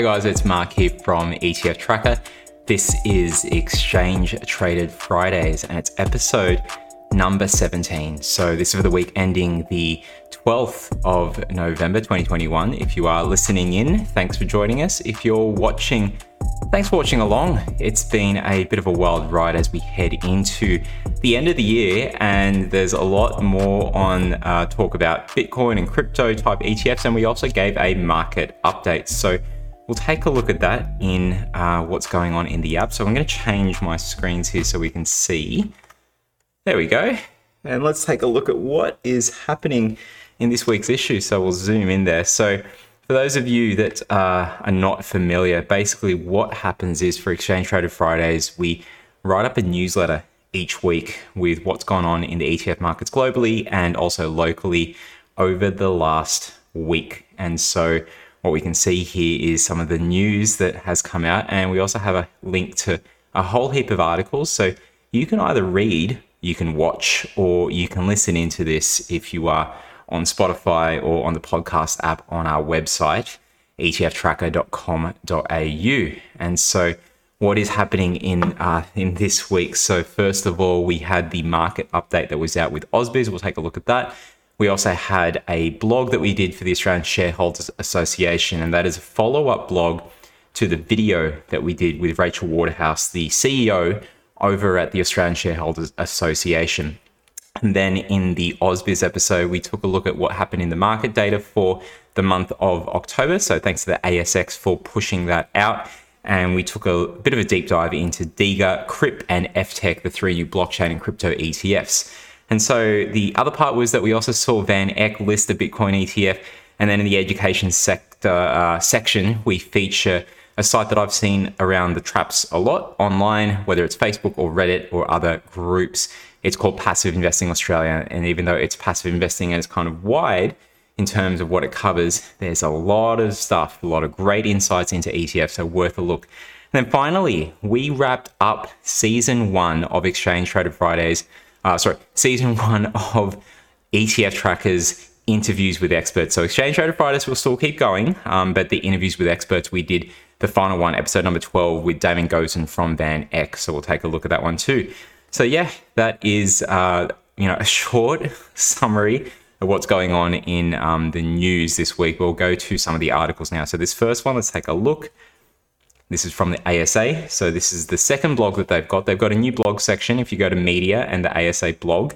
Hey guys, it's Mark here from ETF Tracker. This is Exchange Traded Fridays and it's episode number 17. So, this is for the week ending the 12th of November 2021. If you are listening in, thanks for joining us. If you're watching, thanks for watching along. It's been a bit of a wild ride as we head into the end of the year, and there's a lot more on uh, talk about Bitcoin and crypto type ETFs, and we also gave a market update. So, We'll take a look at that in uh, what's going on in the app. So I'm going to change my screens here so we can see. There we go. And let's take a look at what is happening in this week's issue. So we'll zoom in there. So for those of you that uh, are not familiar, basically what happens is for Exchange Traded Fridays, we write up a newsletter each week with what's gone on in the ETF markets globally and also locally over the last week. And so what we can see here is some of the news that has come out, and we also have a link to a whole heap of articles. So you can either read, you can watch, or you can listen into this if you are on Spotify or on the podcast app on our website, etftracker.com.au. And so, what is happening in uh, in this week? So, first of all, we had the market update that was out with Ausbiz. We'll take a look at that. We also had a blog that we did for the Australian Shareholders Association, and that is a follow up blog to the video that we did with Rachel Waterhouse, the CEO over at the Australian Shareholders Association. And then in the Ausbiz episode, we took a look at what happened in the market data for the month of October. So thanks to the ASX for pushing that out. And we took a bit of a deep dive into DIGA, CRYP, and FTEC, the three new blockchain and crypto ETFs. And so the other part was that we also saw VanEck list the Bitcoin ETF. And then in the education sector uh, section, we feature a site that I've seen around the traps a lot online, whether it's Facebook or Reddit or other groups. It's called Passive Investing Australia. And even though it's passive investing and it's kind of wide in terms of what it covers, there's a lot of stuff, a lot of great insights into ETFs, so worth a look. And then finally, we wrapped up season one of Exchange Traded Fridays uh, sorry, season one of ETF Trackers interviews with experts. So Exchange Traded Fridays will still keep going, um, but the interviews with experts, we did the final one, episode number 12, with Damon Gosen from VanEck. So we'll take a look at that one too. So yeah, that is uh, you know a short summary of what's going on in um, the news this week. We'll go to some of the articles now. So this first one, let's take a look. This is from the ASA. So this is the second blog that they've got. They've got a new blog section. If you go to media and the ASA blog,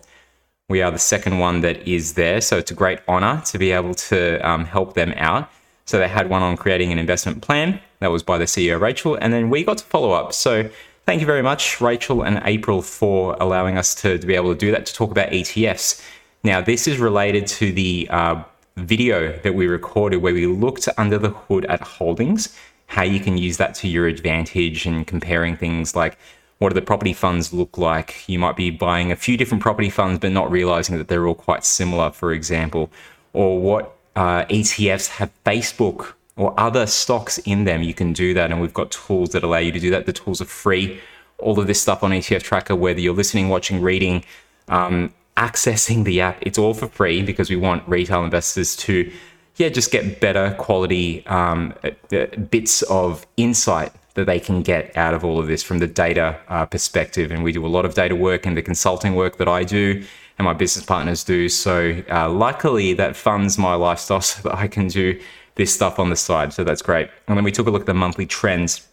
we are the second one that is there. So it's a great honor to be able to um, help them out. So they had one on creating an investment plan. That was by the CEO, Rachel. And then we got to follow up. So thank you very much, Rachel and April, for allowing us to, to be able to do that to talk about ETFs. Now, this is related to the uh, video that we recorded where we looked under the hood at holdings how you can use that to your advantage and comparing things like what do the property funds look like? You might be buying a few different property funds, but not realizing that they're all quite similar, for example. Or what uh, ETFs have Facebook or other stocks in them. You can do that. And we've got tools that allow you to do that. The tools are free. All of this stuff on ETF Tracker, whether you're listening, watching, reading, um, accessing the app, it's all for free because we want retail investors to yeah, just get better quality um, uh, bits of insight that they can get out of all of this from the data uh, perspective. And we do a lot of data work and the consulting work that I do and my business partners do. So, uh, luckily, that funds my lifestyle so that I can do this stuff on the side. So, that's great. And then we took a look at the monthly trends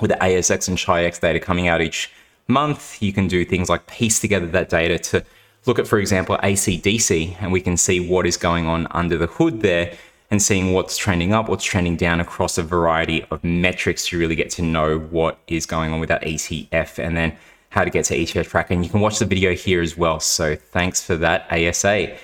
with the ASX and Chi-X data coming out each month. You can do things like piece together that data to look at, for example, ACDC, and we can see what is going on under the hood there and seeing what's trending up, what's trending down across a variety of metrics to really get to know what is going on with that ETF and then how to get to ETF tracker. And you can watch the video here as well. So thanks for that, ASA.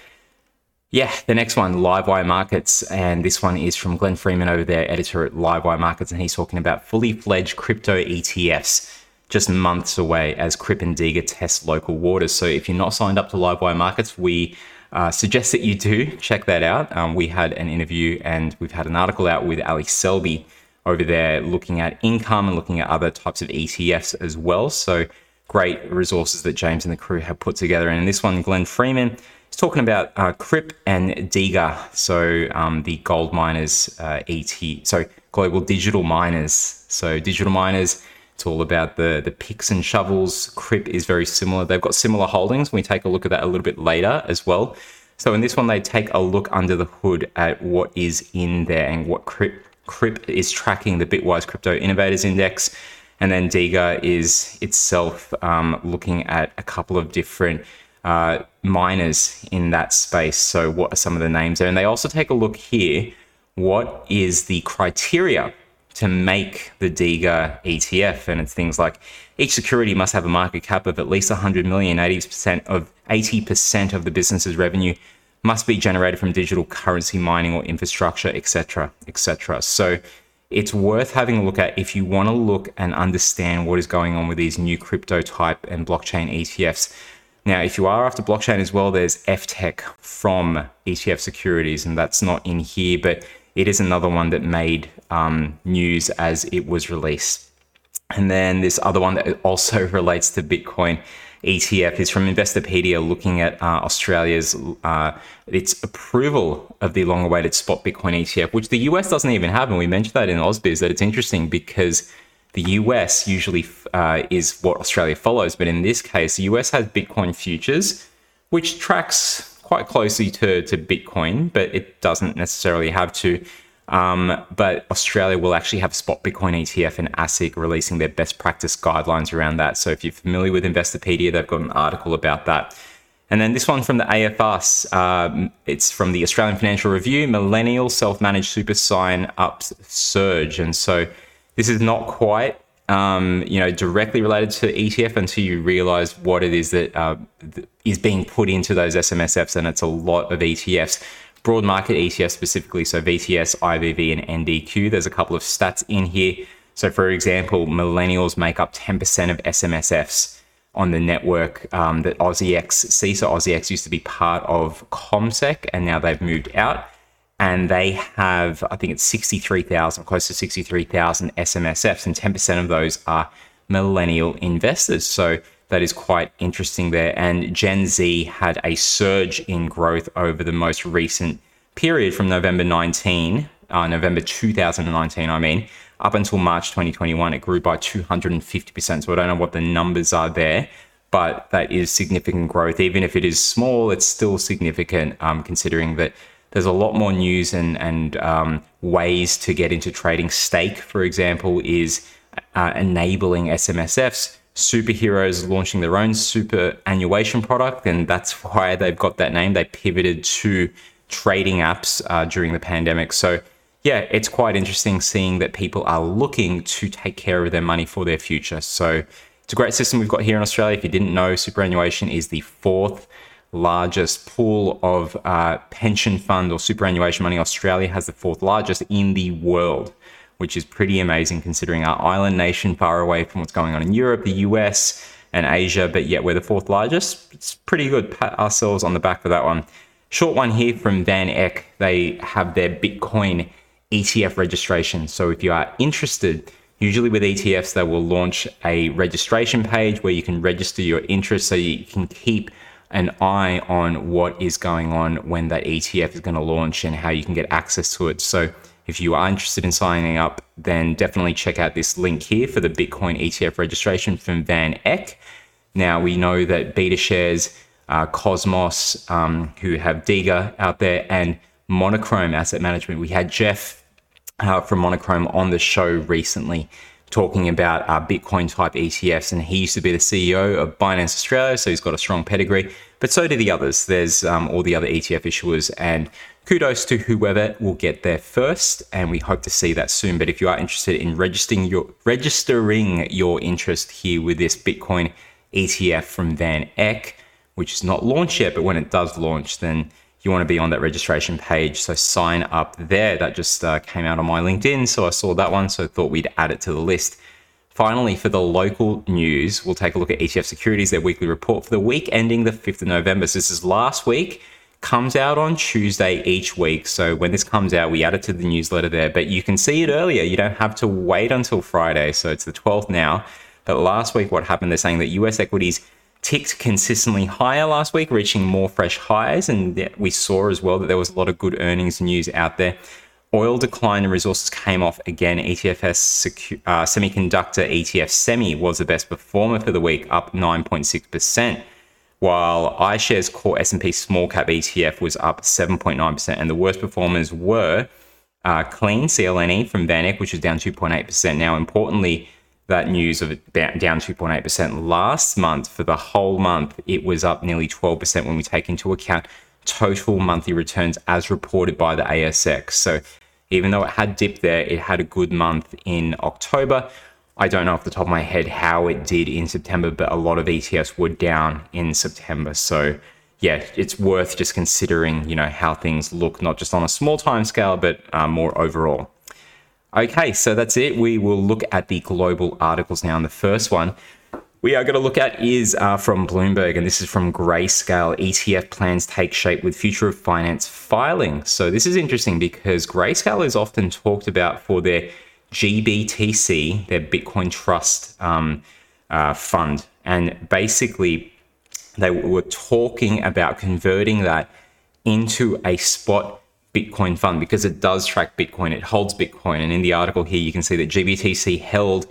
Yeah, the next one, Livewire Markets. And this one is from Glenn Freeman over there, editor at Livewire Markets. And he's talking about fully fledged crypto ETFs just months away as CRYP and Diga test local waters. So if you're not signed up to Livewire Markets, we uh, suggest that you do check that out. Um, we had an interview and we've had an article out with Alex Selby over there looking at income and looking at other types of ETFs as well. So great resources that James and the crew have put together. And in this one, Glenn Freeman is talking about uh, CRYP and DIGA, so um, the gold miners uh, ET, so global digital miners. So digital miners, it's all about the the picks and shovels. CRYP is very similar. They've got similar holdings. We take a look at that a little bit later as well. So in this one, they take a look under the hood at what is in there and what CRYP, CRYP is tracking the Bitwise Crypto Innovators Index. And then DIGA is itself um, looking at a couple of different uh, miners in that space. So, what are some of the names there? And they also take a look here what is the criteria to make the DIGA ETF? And it's things like each security must have a market cap of at least 100 million, 80% of 80% of the business's revenue must be generated from digital currency mining or infrastructure, etc., etc. So it's worth having a look at if you want to look and understand what is going on with these new crypto type and blockchain ETFs. Now, if you are after blockchain as well, there's FTEC from ETF Securities, and that's not in here, but it is another one that made um, news as it was released. And then this other one that also relates to Bitcoin ETF is from Investopedia, looking at uh, Australia's uh, its approval of the long-awaited spot Bitcoin ETF, which the US doesn't even have. And we mentioned that in Ausbiz that it's interesting because the US usually uh, is what Australia follows, but in this case, the US has Bitcoin futures, which tracks quite closely to, to Bitcoin, but it doesn't necessarily have to. Um, but Australia will actually have spot Bitcoin ETF and ASIC releasing their best practice guidelines around that. So if you're familiar with Investopedia, they've got an article about that. And then this one from the AFS, um, it's from the Australian Financial Review, Millennial Self-Managed Super Sign Ups Surge. And so this is not quite, um, you know, directly related to ETF until you realize what it is that uh, is being put into those SMSFs, and it's a lot of ETFs. Broad market ETFs specifically, so VTS, IVV, and NDQ. There's a couple of stats in here. So, for example, millennials make up 10% of SMSFs on the network um, that AussieX. So, AussieX used to be part of CommSec, and now they've moved out and they have, I think it's 63,000, close to 63,000 SMSFs, and 10% of those are millennial investors. So that is quite interesting there. And Gen Z had a surge in growth over the most recent period from November 19, uh, November 2019, I mean, up until March 2021. It grew by 250%. So I don't know what the numbers are there, but that is significant growth. Even if it is small, it's still significant um, considering that there's a lot more news and, and um, ways to get into trading. Stake, for example, is uh, enabling SMSFs. Superhero's launching their own superannuation product, and that's why they've got that name. They pivoted to trading apps uh, during the pandemic. So, yeah, it's quite interesting seeing that people are looking to take care of their money for their future. So, it's a great system we've got here in Australia. If you didn't know, superannuation is the fourth largest pool of uh, pension fund or superannuation money. Australia has the fourth largest in the world, which is pretty amazing considering our island nation far away from what's going on in Europe, the US, and Asia, but yet we're the fourth largest. It's pretty good. Pat ourselves on the back for that one. Short one here from VanEck. They have their Bitcoin ETF registration. So if you are interested, usually with ETFs, they will launch a registration page where you can register your interest so you can keep an eye on what is going on when that ETF is going to launch and how you can get access to it. So if you are interested in signing up, then definitely check out this link here for the Bitcoin ETF registration from VanEck. Now we know that BetaShares, uh, Cosmos, um, who have DIGA out there, and Monochrome Asset Management. We had Jeff uh, from Monochrome on the show recently talking about uh, Bitcoin type ETFs, and he used to be the CEO of Binance Australia, so he's got a strong pedigree. But so do the others. There's um, all the other ETF issuers, and kudos to whoever will get there first, and we hope to see that soon. But if you are interested in registering your registering your interest here with this Bitcoin ETF from VanEck, which is not launched yet, but when it does launch, then you want to be on that registration page. So sign up there. That just uh, came out on my LinkedIn. So I saw that one. So thought we'd add it to the list. Finally, for the local news, we'll take a look at ETF Securities, their weekly report for the week ending the 5th of November. So this is last week, comes out on Tuesday each week. So when this comes out, we add it to the newsletter there, but you can see it earlier. You don't have to wait until Friday. So it's the 12th now. But last week, what happened? They're saying that US equities ticked consistently higher last week, reaching more fresh highs. And we saw as well that there was a lot of good earnings news out there. Oil decline and resources came off again. ETFS secu- uh, semiconductor ETF Semi was the best performer for the week, up 9.6%, while iShares Core S&P Small Cap ETF was up 7.9%. And the worst performers were uh, Clean CLNE from VanEck, which was down 2.8%. Now, importantly, that news of it down 2.8% last month for the whole month, it was up nearly 12% when we take into account total monthly returns as reported by the ASX. So even though it had dipped there, it had a good month in October. I don't know off the top of my head how it did in September, but a lot of ETFs were down in September. So yeah, it's worth just considering, you know, how things look, not just on a small time scale, but uh, more overall. Okay, so that's it. We will look at the global articles now. And the first one we are going to look at is uh, from Bloomberg, and this is from Grayscale. ETF plans take shape with future of finance filing. So this is interesting because Grayscale is often talked about for their GBTC, their Bitcoin Trust um, uh, fund, and basically they were talking about converting that into a spot Bitcoin fund because it does track Bitcoin, it holds Bitcoin, and in the article here you can see that GBTC held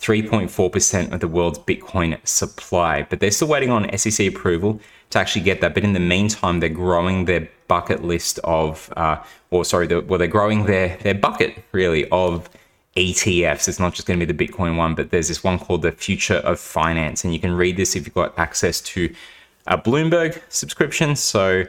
3.4% of the world's Bitcoin supply. But they're still waiting on SEC approval to actually get that. But in the meantime, they're growing their bucket list of, uh, or sorry, the, well, they're growing their, their bucket really of ETFs. It's not just going to be the Bitcoin one, but there's this one called the Future of Finance. And you can read this if you've got access to a Bloomberg subscription. So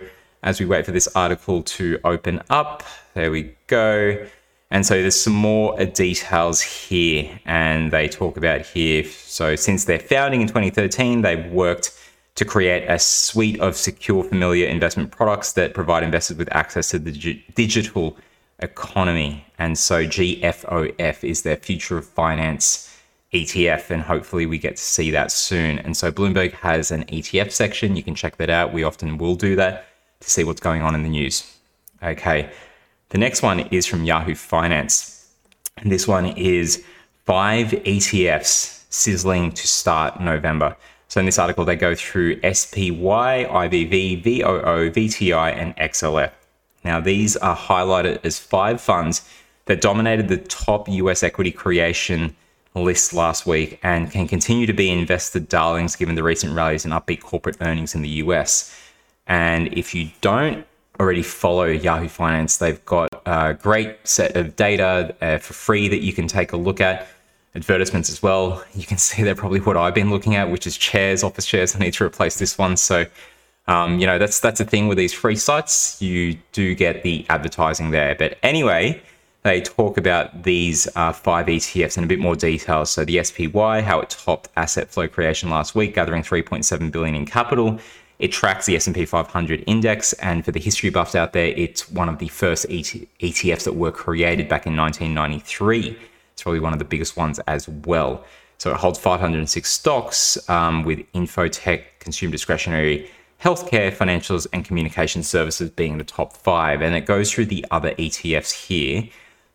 as we wait for this article to open up, there we go. And so there's some more details here, and they talk about here. So since their founding in 2013, they've worked to create a suite of secure, familiar investment products that provide investors with access to the digital economy. And so GFOF is their future of finance ETF, and hopefully we get to see that soon. And so Bloomberg has an ETF section. You can check that out. We often will do that to see what's going on in the news. Okay. The next one is from Yahoo Finance. And this one is five ETFs sizzling to start November. So in this article, they go through SPY, IVV, VOO, VTI, and XLF. Now, these are highlighted as five funds that dominated the top US equity creation list last week and can continue to be invested darlings given the recent rallies and upbeat corporate earnings in the US. And if you don't already follow Yahoo Finance, they've got a great set of data uh, for free that you can take a look at. Advertisements as well. You can see they're probably what I've been looking at, which is chairs, office chairs. I need to replace this one. So, um, you know, that's that's the thing with these free sites. You do get the advertising there. But anyway, they talk about these uh, five ETFs in a bit more detail. So the SPY, how it topped asset flow creation last week, gathering 3.7 billion in capital. It tracks the S&P 500 index, and for the history buffs out there, it's one of the first ETFs that were created back in 1993. It's probably one of the biggest ones as well. So it holds 506 stocks um, with infotech, consumer discretionary, healthcare, financials, and communication services being the top five. And it goes through the other ETFs here.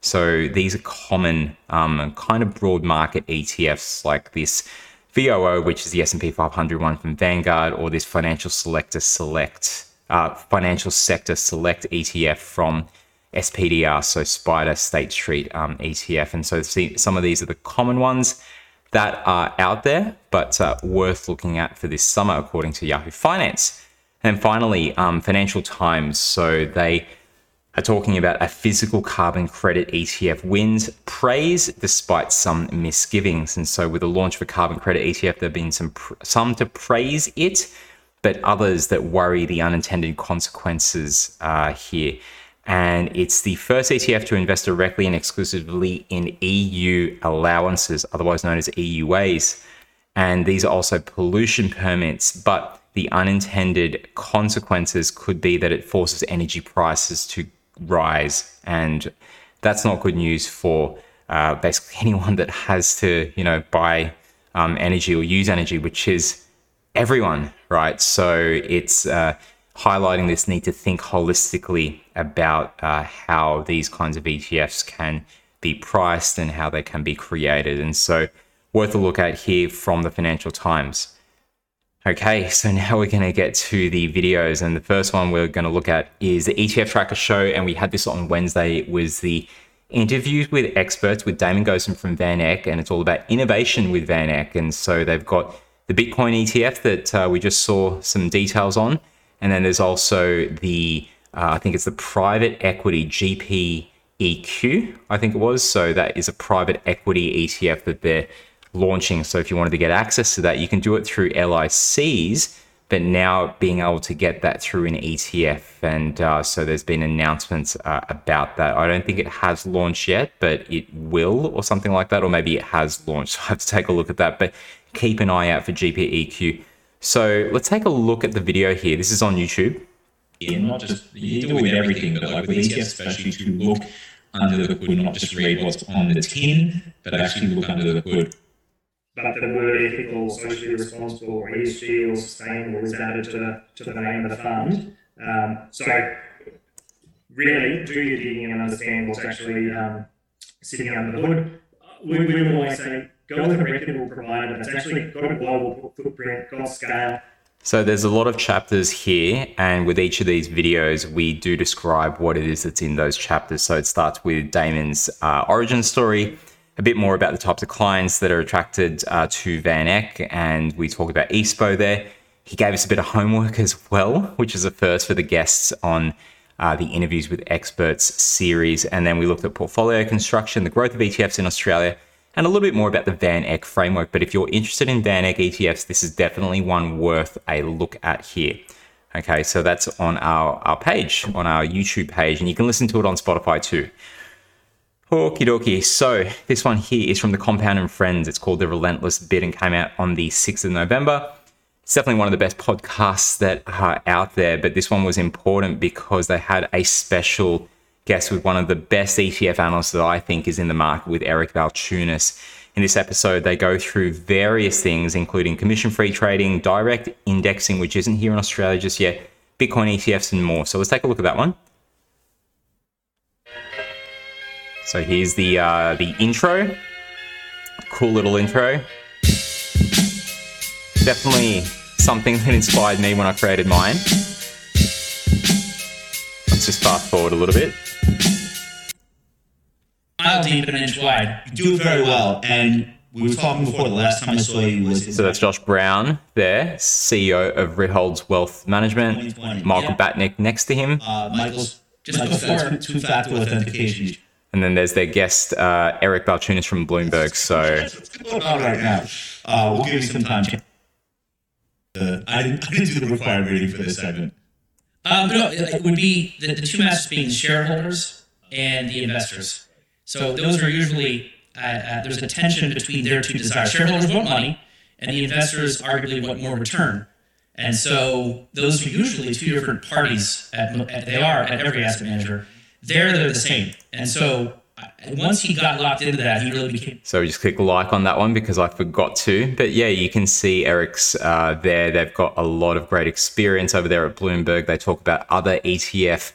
So these are common, um, kind of broad market ETFs like this VOO, which is the S&P 500 one from Vanguard, or this Financial Selector Select, uh, Financial Sector Select ETF from SPDR, so Spider State Street um, ETF. And so see, some of these are the common ones that are out there, but uh, worth looking at for this summer, according to Yahoo Finance. And finally, um, Financial Times. So they are talking about a physical carbon credit ETF wins praise despite some misgivings. And so, with the launch of a carbon credit ETF, there have been some some to praise it, but others that worry the unintended consequences uh, here. And it's the first ETF to invest directly and exclusively in EU allowances, otherwise known as EUAs. And these are also pollution permits, but the unintended consequences could be that it forces energy prices to rise, and that's not good news for uh, basically anyone that has to, you know, buy um, energy or use energy, which is everyone, right? So it's uh, highlighting this need to think holistically about uh, how these kinds of ETFs can be priced and how they can be created. And so, worth a look at here from the Financial Times. Okay, so now we're going to get to the videos. And the first one we're going to look at is the ETF Tracker Show. And we had this on Wednesday. It was the interviews with experts with Damon Gosden from VanEck. And it's all about innovation with VanEck. And so they've got the Bitcoin ETF that uh, we just saw some details on. And then there's also the, uh, I think it's the private equity GPEQ, I think it was. So that is a private equity ETF that they're launching. So if you wanted to get access to that, you can do it through LICs, but now being able to get that through an ETF. And uh, so there's been announcements uh, about that. I don't think it has launched yet, but it will, or something like that, or maybe it has launched. So I have to take a look at that. But keep an eye out for GPEQ. So let's take a look at the video here. This is on YouTube. And not just you do with everything, but like with ETFs, especially to look under the hood, not just read what's on the tin, but actually look under the hood but the word ethical, socially responsible, or ESG or sustainable is added to the, to the name of the fund. Um, so, really, do your digging and understand what's actually um, sitting under the hood. We, we will always say go with a reputable provider that's actually got a global footprint, got scale. So there's a lot of chapters here, and with each of these videos, we do describe what it is that's in those chapters. So it starts with Damon's uh, origin story, a bit more about the types of clients that are attracted uh, to VanEck, and we talked about ESPO there. He gave us a bit of homework as well, which is a first for the guests on uh, the Interviews with Experts series. And then we looked at portfolio construction, the growth of ETFs in Australia, and a little bit more about the VanEck framework. But if you're interested in VanEck ETFs, this is definitely one worth a look at here. Okay, so that's on our, our page, on our YouTube page, and you can listen to it on Spotify too. Okie dokie. So this one here is from the Compound and Friends. It's called The Relentless Bid and came out on the 6th of November. It's definitely one of the best podcasts that are out there, but this one was important because they had a special guest with one of the best ETF analysts that I think is in the market with Eric Balchunas. In this episode, they go through various things, including commission free trading, direct indexing, which isn't here in Australia just yet, Bitcoin ETFs, and more. So let's take a look at that one. So here's the uh, the intro. Cool little intro. Definitely something that inspired me when I created mine. Let's just fast forward a little bit. Mile deep and an inch wide. You do it very well. And we were talking before the last time I saw you was. So that's Josh Brown there, CEO of Ritholtz Wealth Management. Michael Yeah. Batnick next to him. Uh, Michael's just before two factor authentication. And then there's their guest, uh, Eric Balchunas from Bloomberg. So What's going on right now? Uh, we'll give you some time. Uh, I, didn't, I didn't do the required reading for this segment. Um, no, it it would be the, the two masters being the shareholders and the investors. So those are usually uh, uh, there's a tension between their two desires. Shareholders want money, and the investors arguably want more return. And so those are usually two different parties. At, at, they are at every asset manager. There they're the same. And so once he got locked into that, he really became So just click like on that one because I forgot to. But yeah, you can see Eric's uh, there. They've got a lot of great experience over there at Bloomberg. They talk about other ETF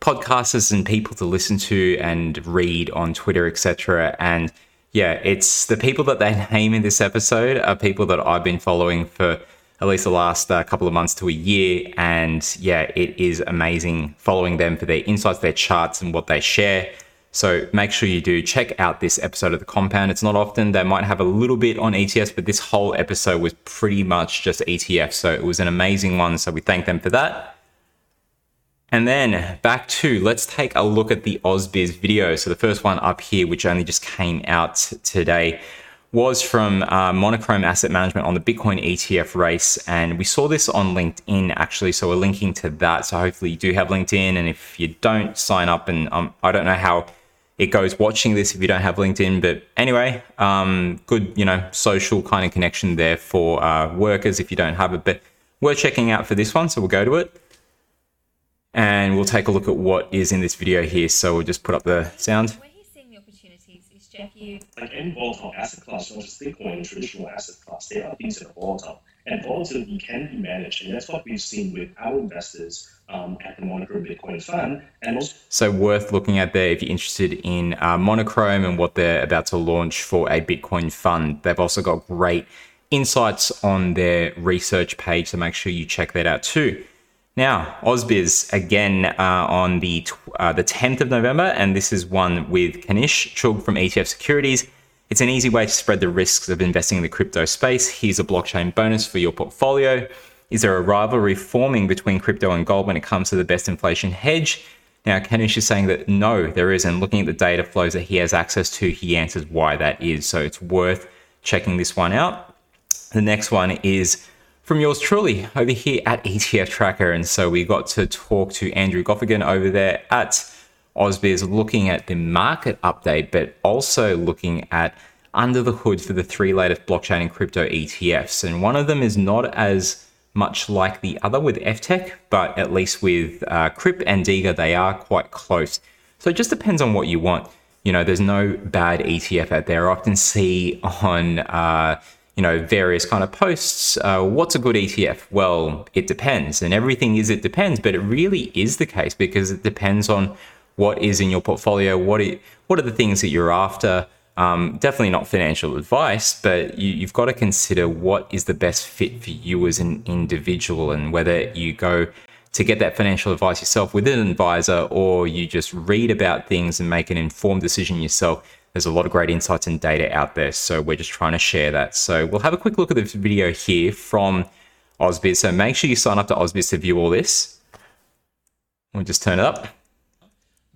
podcasters and people to listen to and read on Twitter, etc. And yeah, it's the people that they name in this episode are people that I've been following for at least the last uh, couple of months to a year. And yeah, it is amazing following them for their insights, their charts, and what they share. So make sure you do check out this episode of The Compound. It's not often, they might have a little bit on ETFs, but this whole episode was pretty much just ETFs. So it was an amazing one. So we thank them for that. And then back to let's take a look at the Ausbiz video. So the first one up here, which only just came out today, was from uh, Monochrome Asset Management on the Bitcoin ETF race. And we saw this on LinkedIn actually. So we're linking to that. So hopefully you do have LinkedIn. And if you don't sign up, and um, I don't know how it goes watching this if you don't have LinkedIn. But anyway, um, good, you know, social kind of connection there for uh, workers if you don't have it. But we're checking out for this one. So we'll go to it and we'll take a look at what is in this video here. So we'll just put up the sound. Where he's seeing the opportunities you Like any volatile asset class, not just Bitcoin, traditional asset class, there are things that are volatile. And volatility can be managed. And that's what we've seen with our investors um, at the Monochrome Bitcoin Fund. And also So worth looking at there if you're interested in uh, Monochrome and what they're about to launch for a Bitcoin fund. They've also got great insights on their research page, so make sure you check that out too. Now, Ausbiz again uh, on the uh, the 10th of November, and this is one with Kanish Chugh from ETF Securities. It's an easy way to spread the risks of investing in the crypto space. Here's a blockchain bonus for your portfolio. Is there a rivalry forming between crypto and gold when it comes to the best inflation hedge? Now, Kanish is saying that no, there isn't. Looking at the data flows that he has access to, he answers why that is. So it's worth checking this one out. The next one is from yours truly over here at ETF Tracker. And so we got to talk to Andrew Goffigan over there at Ausbiz looking at the market update, but also looking at under the hood for the three latest blockchain and crypto ETFs. And one of them is not as much like the other with FTEC, but at least with uh, CRYP and Diga, they are quite close. So it just depends on what you want. You know, there's no bad ETF out there. I often see on, uh, you know, various kind of posts, uh, what's a good ETF? Well, it depends. And everything is it depends, but it really is the case because it depends on what is in your portfolio, what it, what are the things that you're after. Um, definitely not financial advice, but you, you've got to consider what is the best fit for you as an individual and whether you go to get that financial advice yourself with an advisor or you just read about things and make an informed decision yourself. There's a lot of great insights and data out there. So we're just trying to share that. So we'll have a quick look at this video here from Ausbiz. So make sure you sign up to Ausbiz to view all this. We'll just turn it up.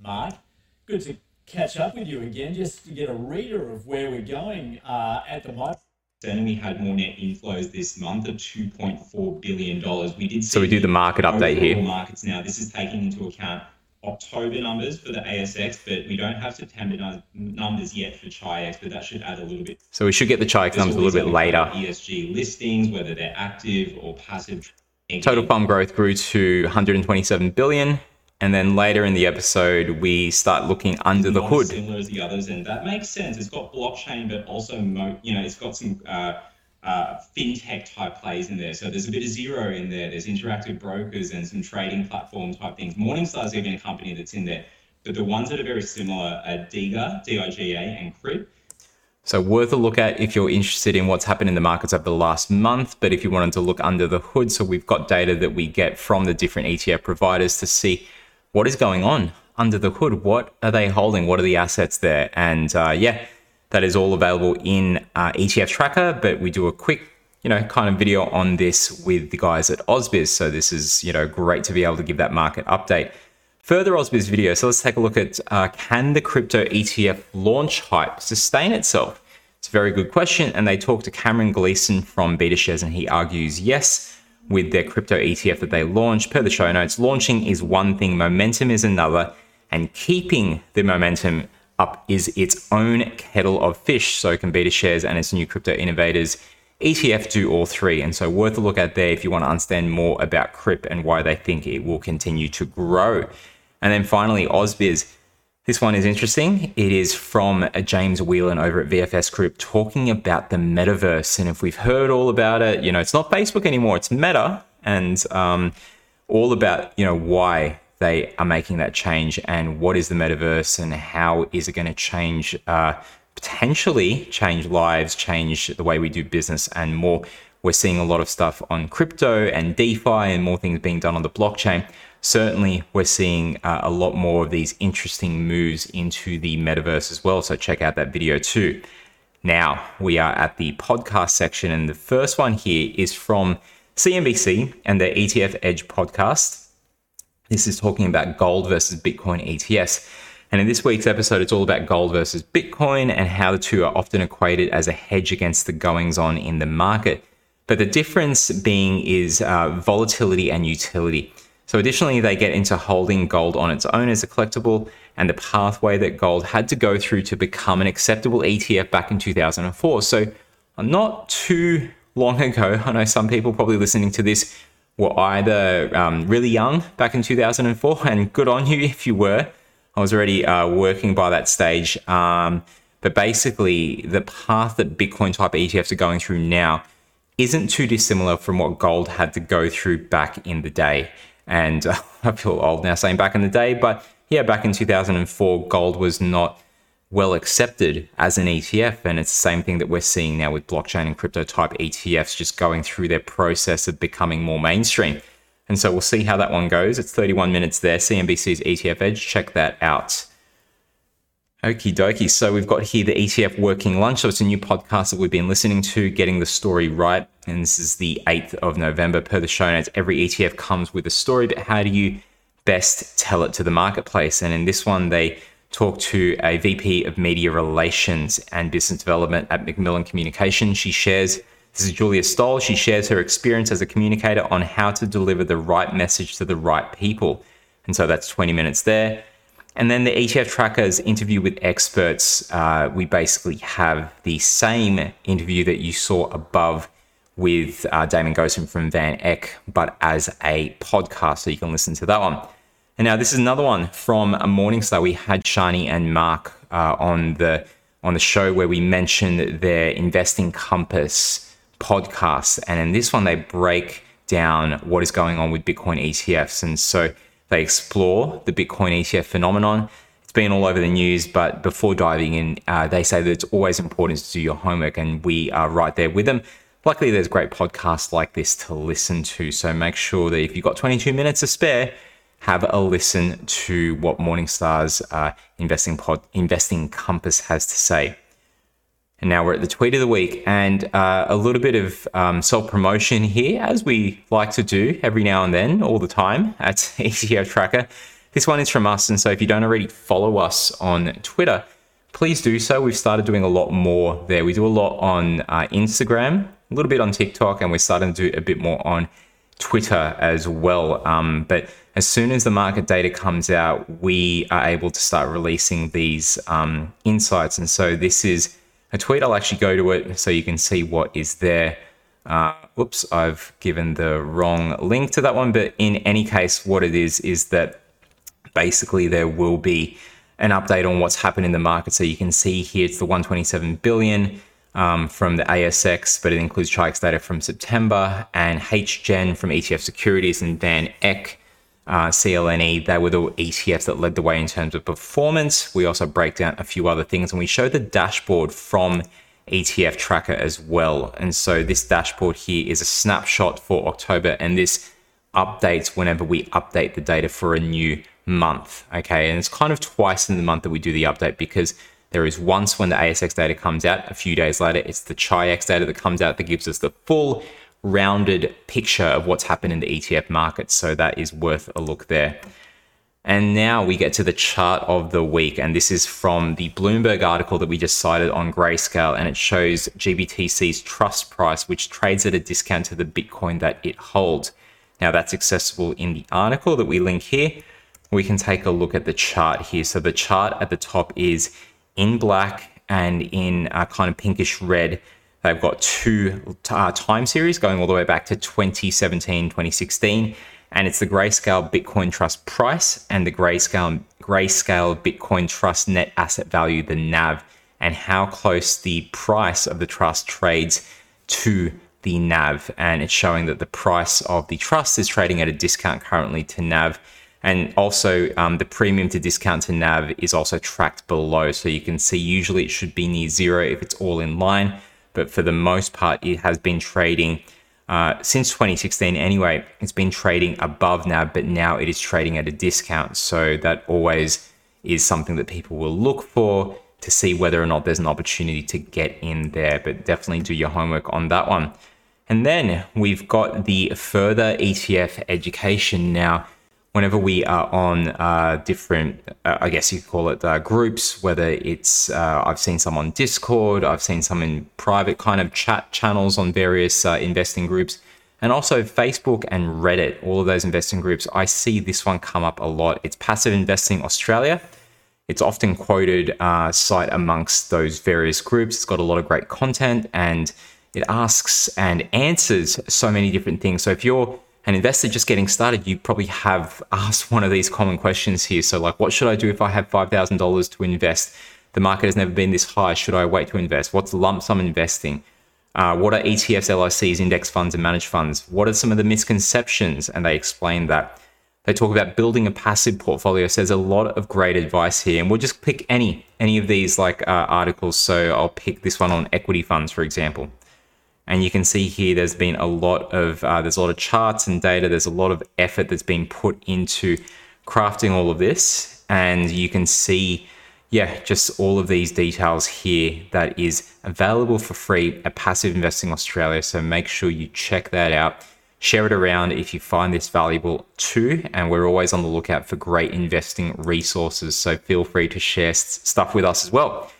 Mark. Good to catch up with you again, just to get a reader of where we're going uh, at the moment. And we had more net inflows this month of $2.4 billion. We did So we do the market update here. Markets now. This is taking into account October numbers for the ASX, but we don't have September numbers yet for Chi-X, but that should add a little bit. So we should get the Chi-X numbers a little bit later. ESG listings, whether they're active or passive. Total fund growth grew to 127 billion. And then later in the episode, we start looking under the hood. Similar as the others, and that makes sense. It's got blockchain, but also, mo- you know, it's got some uh, uh, fintech type plays in there. So there's a bit of Xero in there. There's interactive brokers and some trading platform type things. Morningstar's even a company that's in there. But the ones that are very similar are Diga, D-I-G-A, and CRYP. So worth a look at if you're interested in what's happened in the markets over the last month. But if you wanted to look under the hood, so we've got data that we get from the different ETF providers to see what is going on under the hood? What are they holding? What are the assets there? And uh, yeah, that is all available in uh, ETF Tracker. But we do a quick, you know, kind of video on this with the guys at Ausbiz. So this is, you know, great to be able to give that market update. Further Ausbiz video. So let's take a look at uh, can the crypto ETF launch hype sustain itself? It's a very good question. And they talk to Cameron Gleeson from BetaShares, and he argues yes with their crypto ETF that they launched. Per the show notes, launching is one thing, momentum is another, and keeping the momentum up is its own kettle of fish. So can BetaShares and its new crypto innovators ETF do all three. And so worth a look at there if you want to understand more about CRYP and why they think it will continue to grow. And then finally, Ausbiz. This one is interesting. It is from James Whelan over at VFS Group talking about the metaverse. And if we've heard all about it, you know, it's not Facebook anymore, it's Meta, and um, all about, you know, why they are making that change and what is the metaverse and how is it going to change, uh, potentially change lives, change the way we do business and more. We're seeing a lot of stuff on crypto and DeFi and more things being done on the blockchain certainly we're seeing uh, a lot more of these interesting moves into the metaverse as well. So check out that video too. Now we are at the podcast section, and the first one here is from CNBC and the ETF Edge podcast. This is talking about gold versus Bitcoin ETFs. And in this week's episode, it's all about gold versus Bitcoin and how the two are often equated as a hedge against the goings on in the market. But the difference being is uh, volatility and utility. So additionally, they get into holding gold on its own as a collectible and the pathway that gold had to go through to become an acceptable ETF back in 2004. So not too long ago, I know some people probably listening to this were either um, really young back in 2004, and good on you if you were. I was already uh, working by that stage. Um, but basically, the path that Bitcoin type ETFs are going through now isn't too dissimilar from what gold had to go through back in the day. And uh, I feel old now saying back in the day, but yeah, back in 2004, gold was not well accepted as an ETF. And it's the same thing that we're seeing now with blockchain and crypto type ETFs just going through their process of becoming more mainstream. And so we'll see how that one goes. It's 31 minutes there. CNBC's ETF Edge. Check that out. Okie dokie. So we've got here the ETF Working Lunch. So it's a new podcast that we've been listening to, getting the story right. And this is the 8th of November. Per the show notes, every ETF comes with a story, but how do you best tell it to the marketplace? And in this one, they talk to a VP of Media Relations and Business Development at Macmillan Communications. She shares, this is Julia Stoll, she shares her experience as a communicator on how to deliver the right message to the right people. And so that's 20 minutes there. And then the ETF Tracker's interview with experts, uh, we basically have the same interview that you saw above with uh, Damon Gosden from VanEck, but as a podcast, so you can listen to that one. And now this is another one from a morning Morningstar. We had Shani and Mark uh, on the on the show where we mentioned their Investing Compass podcast, and in this one they break down what is going on with Bitcoin ETFs, and so they explore the Bitcoin ETF phenomenon. It's been all over the news, but before diving in, uh, they say that it's always important to do your homework, and we are right there with them. Luckily, there's great podcasts like this to listen to, so make sure that if you've got 22 minutes to spare have a listen to what Morningstar's uh, investing pod, investing compass has to say. And now we're at the tweet of the week, and uh, a little bit of um, self promotion here, as we like to do every now and then, all the time at ETF Tracker. This one is from us, and so if you don't already follow us on Twitter, please do so. We've started doing a lot more there. We do a lot on uh, Instagram, a little bit on TikTok, and we're starting to do a bit more on Twitter as well. Um, but as soon as the market data comes out, we are able to start releasing these um, insights. And so this is a tweet. I'll actually go to it so you can see what is there. Uh, whoops, I've given the wrong link to that one. But in any case, what it is is that basically there will be an update on what's happened in the market. So you can see here it's the 127 billion um, from the ASX, but it includes Chi-X data from September and HGen from ETF Securities and Van Eck uh, CLNE, they were the ETFs that led the way in terms of performance. We also break down a few other things and we show the dashboard from ETF Tracker as well. And so this dashboard here is a snapshot for October and this updates whenever we update the data for a new month. Okay. And it's kind of twice in the month that we do the update because there is once when the ASX data comes out, a few days later, it's the Chi-X data that comes out that gives us the full rounded picture of what's happened in the ETF market. So that is worth a look there. And now we get to the chart of the week. And this is from the Bloomberg article that we just cited on Grayscale. And it shows GBTC's trust price, which trades at a discount to the Bitcoin that it holds. Now that's accessible in the article that we link here. We can take a look at the chart here. So the chart at the top is in black and in a kind of pinkish red They've got two uh, time series going all the way back to 2017, 2016. And it's the Grayscale Bitcoin Trust price and the Grayscale, Grayscale Bitcoin Trust net asset value, the NAV, and how close the price of the trust trades to the NAV. And it's showing that the price of the trust is trading at a discount currently to NAV. And also, um, the premium to discount to NAV is also tracked below. So you can see usually it should be near zero if it's all in line but for the most part, it has been trading uh, since 2016 anyway. It's been trading above NAV, but now it is trading at a discount. So that always is something that people will look for to see whether or not there's an opportunity to get in there. But definitely do your homework on that one. And then we've got the further ETF education now whenever we are on uh, different, uh, I guess you could call it uh, groups, whether it's, uh, I've seen some on Discord, I've seen some in private kind of chat channels on various uh, investing groups, and also Facebook and Reddit, all of those investing groups. I see this one come up a lot. It's Passive Investing Australia. It's often quoted uh, site amongst those various groups. It's got a lot of great content and it asks and answers so many different things. So if you're an investor just getting started, you probably have asked one of these common questions here. So, like, what should I do if I have $5,000 to invest? The market has never been this high. Should I wait to invest? What's lump sum investing? Uh, what are ETFs, LICs, index funds, and managed funds? What are some of the misconceptions? And they explain that. They talk about building a passive portfolio. So there's a lot of great advice here, and we'll just pick any any of these like uh, articles. So I'll pick this one on equity funds, for example. And you can see here, there's been a lot of uh, there's a lot of charts and data. There's a lot of effort that's been put into crafting all of this, and you can see, yeah, just all of these details here that is available for free at Passive Investing Australia. So make sure you check that out share it around if you find this valuable too. And we're always on the lookout for great investing resources. So feel free to share stuff with us as well.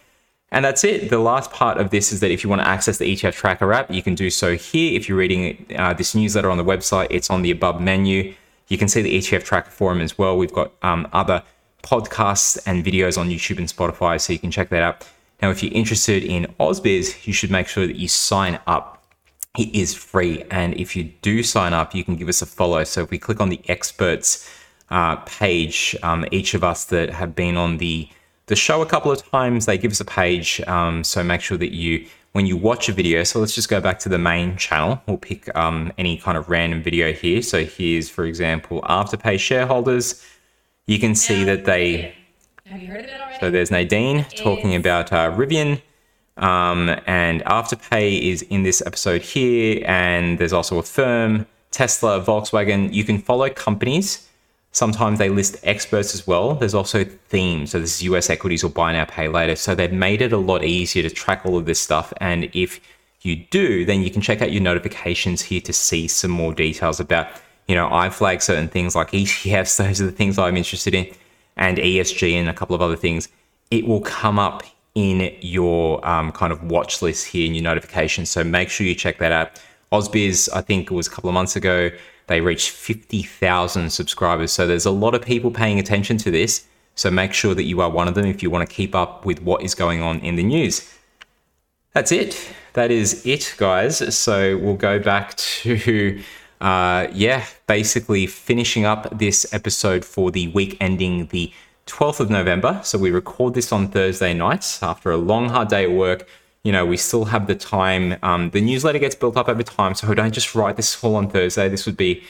And that's it. The last part of this is that if you want to access the ETF Tracker app, you can do so here. If you're reading uh, this newsletter on the website, it's on the above menu. You can see the ETF Tracker forum as well. We've got um, other podcasts and videos on YouTube and Spotify, so you can check that out. Now, if you're interested in AusBiz, you should make sure that you sign up it is free. And if you do sign up, you can give us a follow. So if we click on the experts uh, page, um, each of us that have been on the the show a couple of times, they give us a page. Um, so make sure that you, when you watch a video, so let's just go back to the main channel. We'll pick um, any kind of random video here. So here's, for example, Afterpay shareholders. You can see that they. Have you heard of it already? So there's Nadine talking about uh, Rivian. Um, and Afterpay is in this episode here, and there's also a firm, Tesla, Volkswagen. You can follow companies. Sometimes they list experts as well. There's also themes. So this is US equities or buy now, pay later. So they've made it a lot easier to track all of this stuff. And if you do, then you can check out your notifications here to see some more details about, you know, I flag certain things like ETFs. Those are the things I'm interested in, and ESG and a couple of other things. It will come up in your um, kind of watch list here in your notifications. So make sure you check that out. Ausbiz, I think it was a couple of months ago, they reached 50,000 subscribers. So there's a lot of people paying attention to this. So make sure that you are one of them if you want to keep up with what is going on in the news. That's it. That is it, guys. So we'll go back to, uh, yeah, basically finishing up this episode for the week ending the 12th of November. So we record this on Thursday nights after a long, hard day at work. You know, we still have the time. Um, the newsletter gets built up over time, so don't just write this all on Thursday. This would be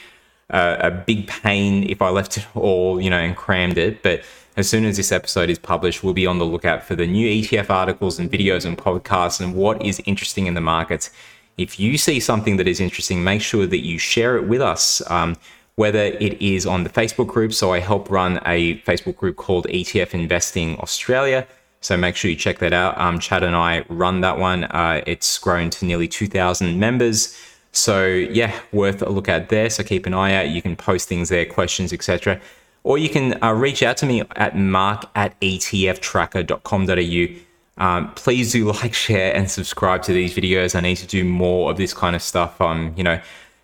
a, a big pain if I left it all, you know, and crammed it. But as soon as this episode is published, we'll be on the lookout for the new ETF articles and videos and podcasts and what is interesting in the markets. If you see something that is interesting, make sure that you share it with us. Um, whether it is on the Facebook group. So I help run a Facebook group called ETF Investing Australia. So make sure you check that out. Um, Chad and I run that one. Uh, it's grown to nearly 2,000 members. So yeah, worth a look at there. So keep an eye out. You can post things there, questions, etc. Or you can uh, reach out to me at mark at etftracker.com.au. Um, please do like, share, and subscribe to these videos. I need to do more of this kind of stuff. Um, you know,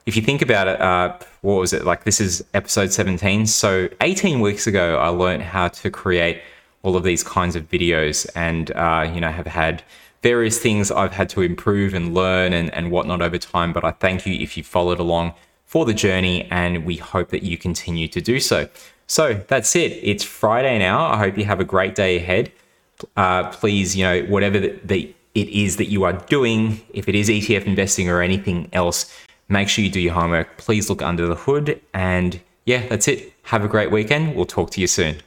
if you think about it, uh, what was it like? This is episode 17. So 18 weeks ago, I learned how to create all of these kinds of videos and, uh, you know, have had various things I've had to improve and learn and, and whatnot over time. But I thank you if you followed along for the journey and we hope that you continue to do so. So that's it. It's Friday now. I hope you have a great day ahead. Uh, please, you know, whatever the, the it is that you are doing, if it is ETF investing or anything else, Make sure you do your homework. Please look under the hood. And yeah, that's it. Have a great weekend. We'll talk to you soon.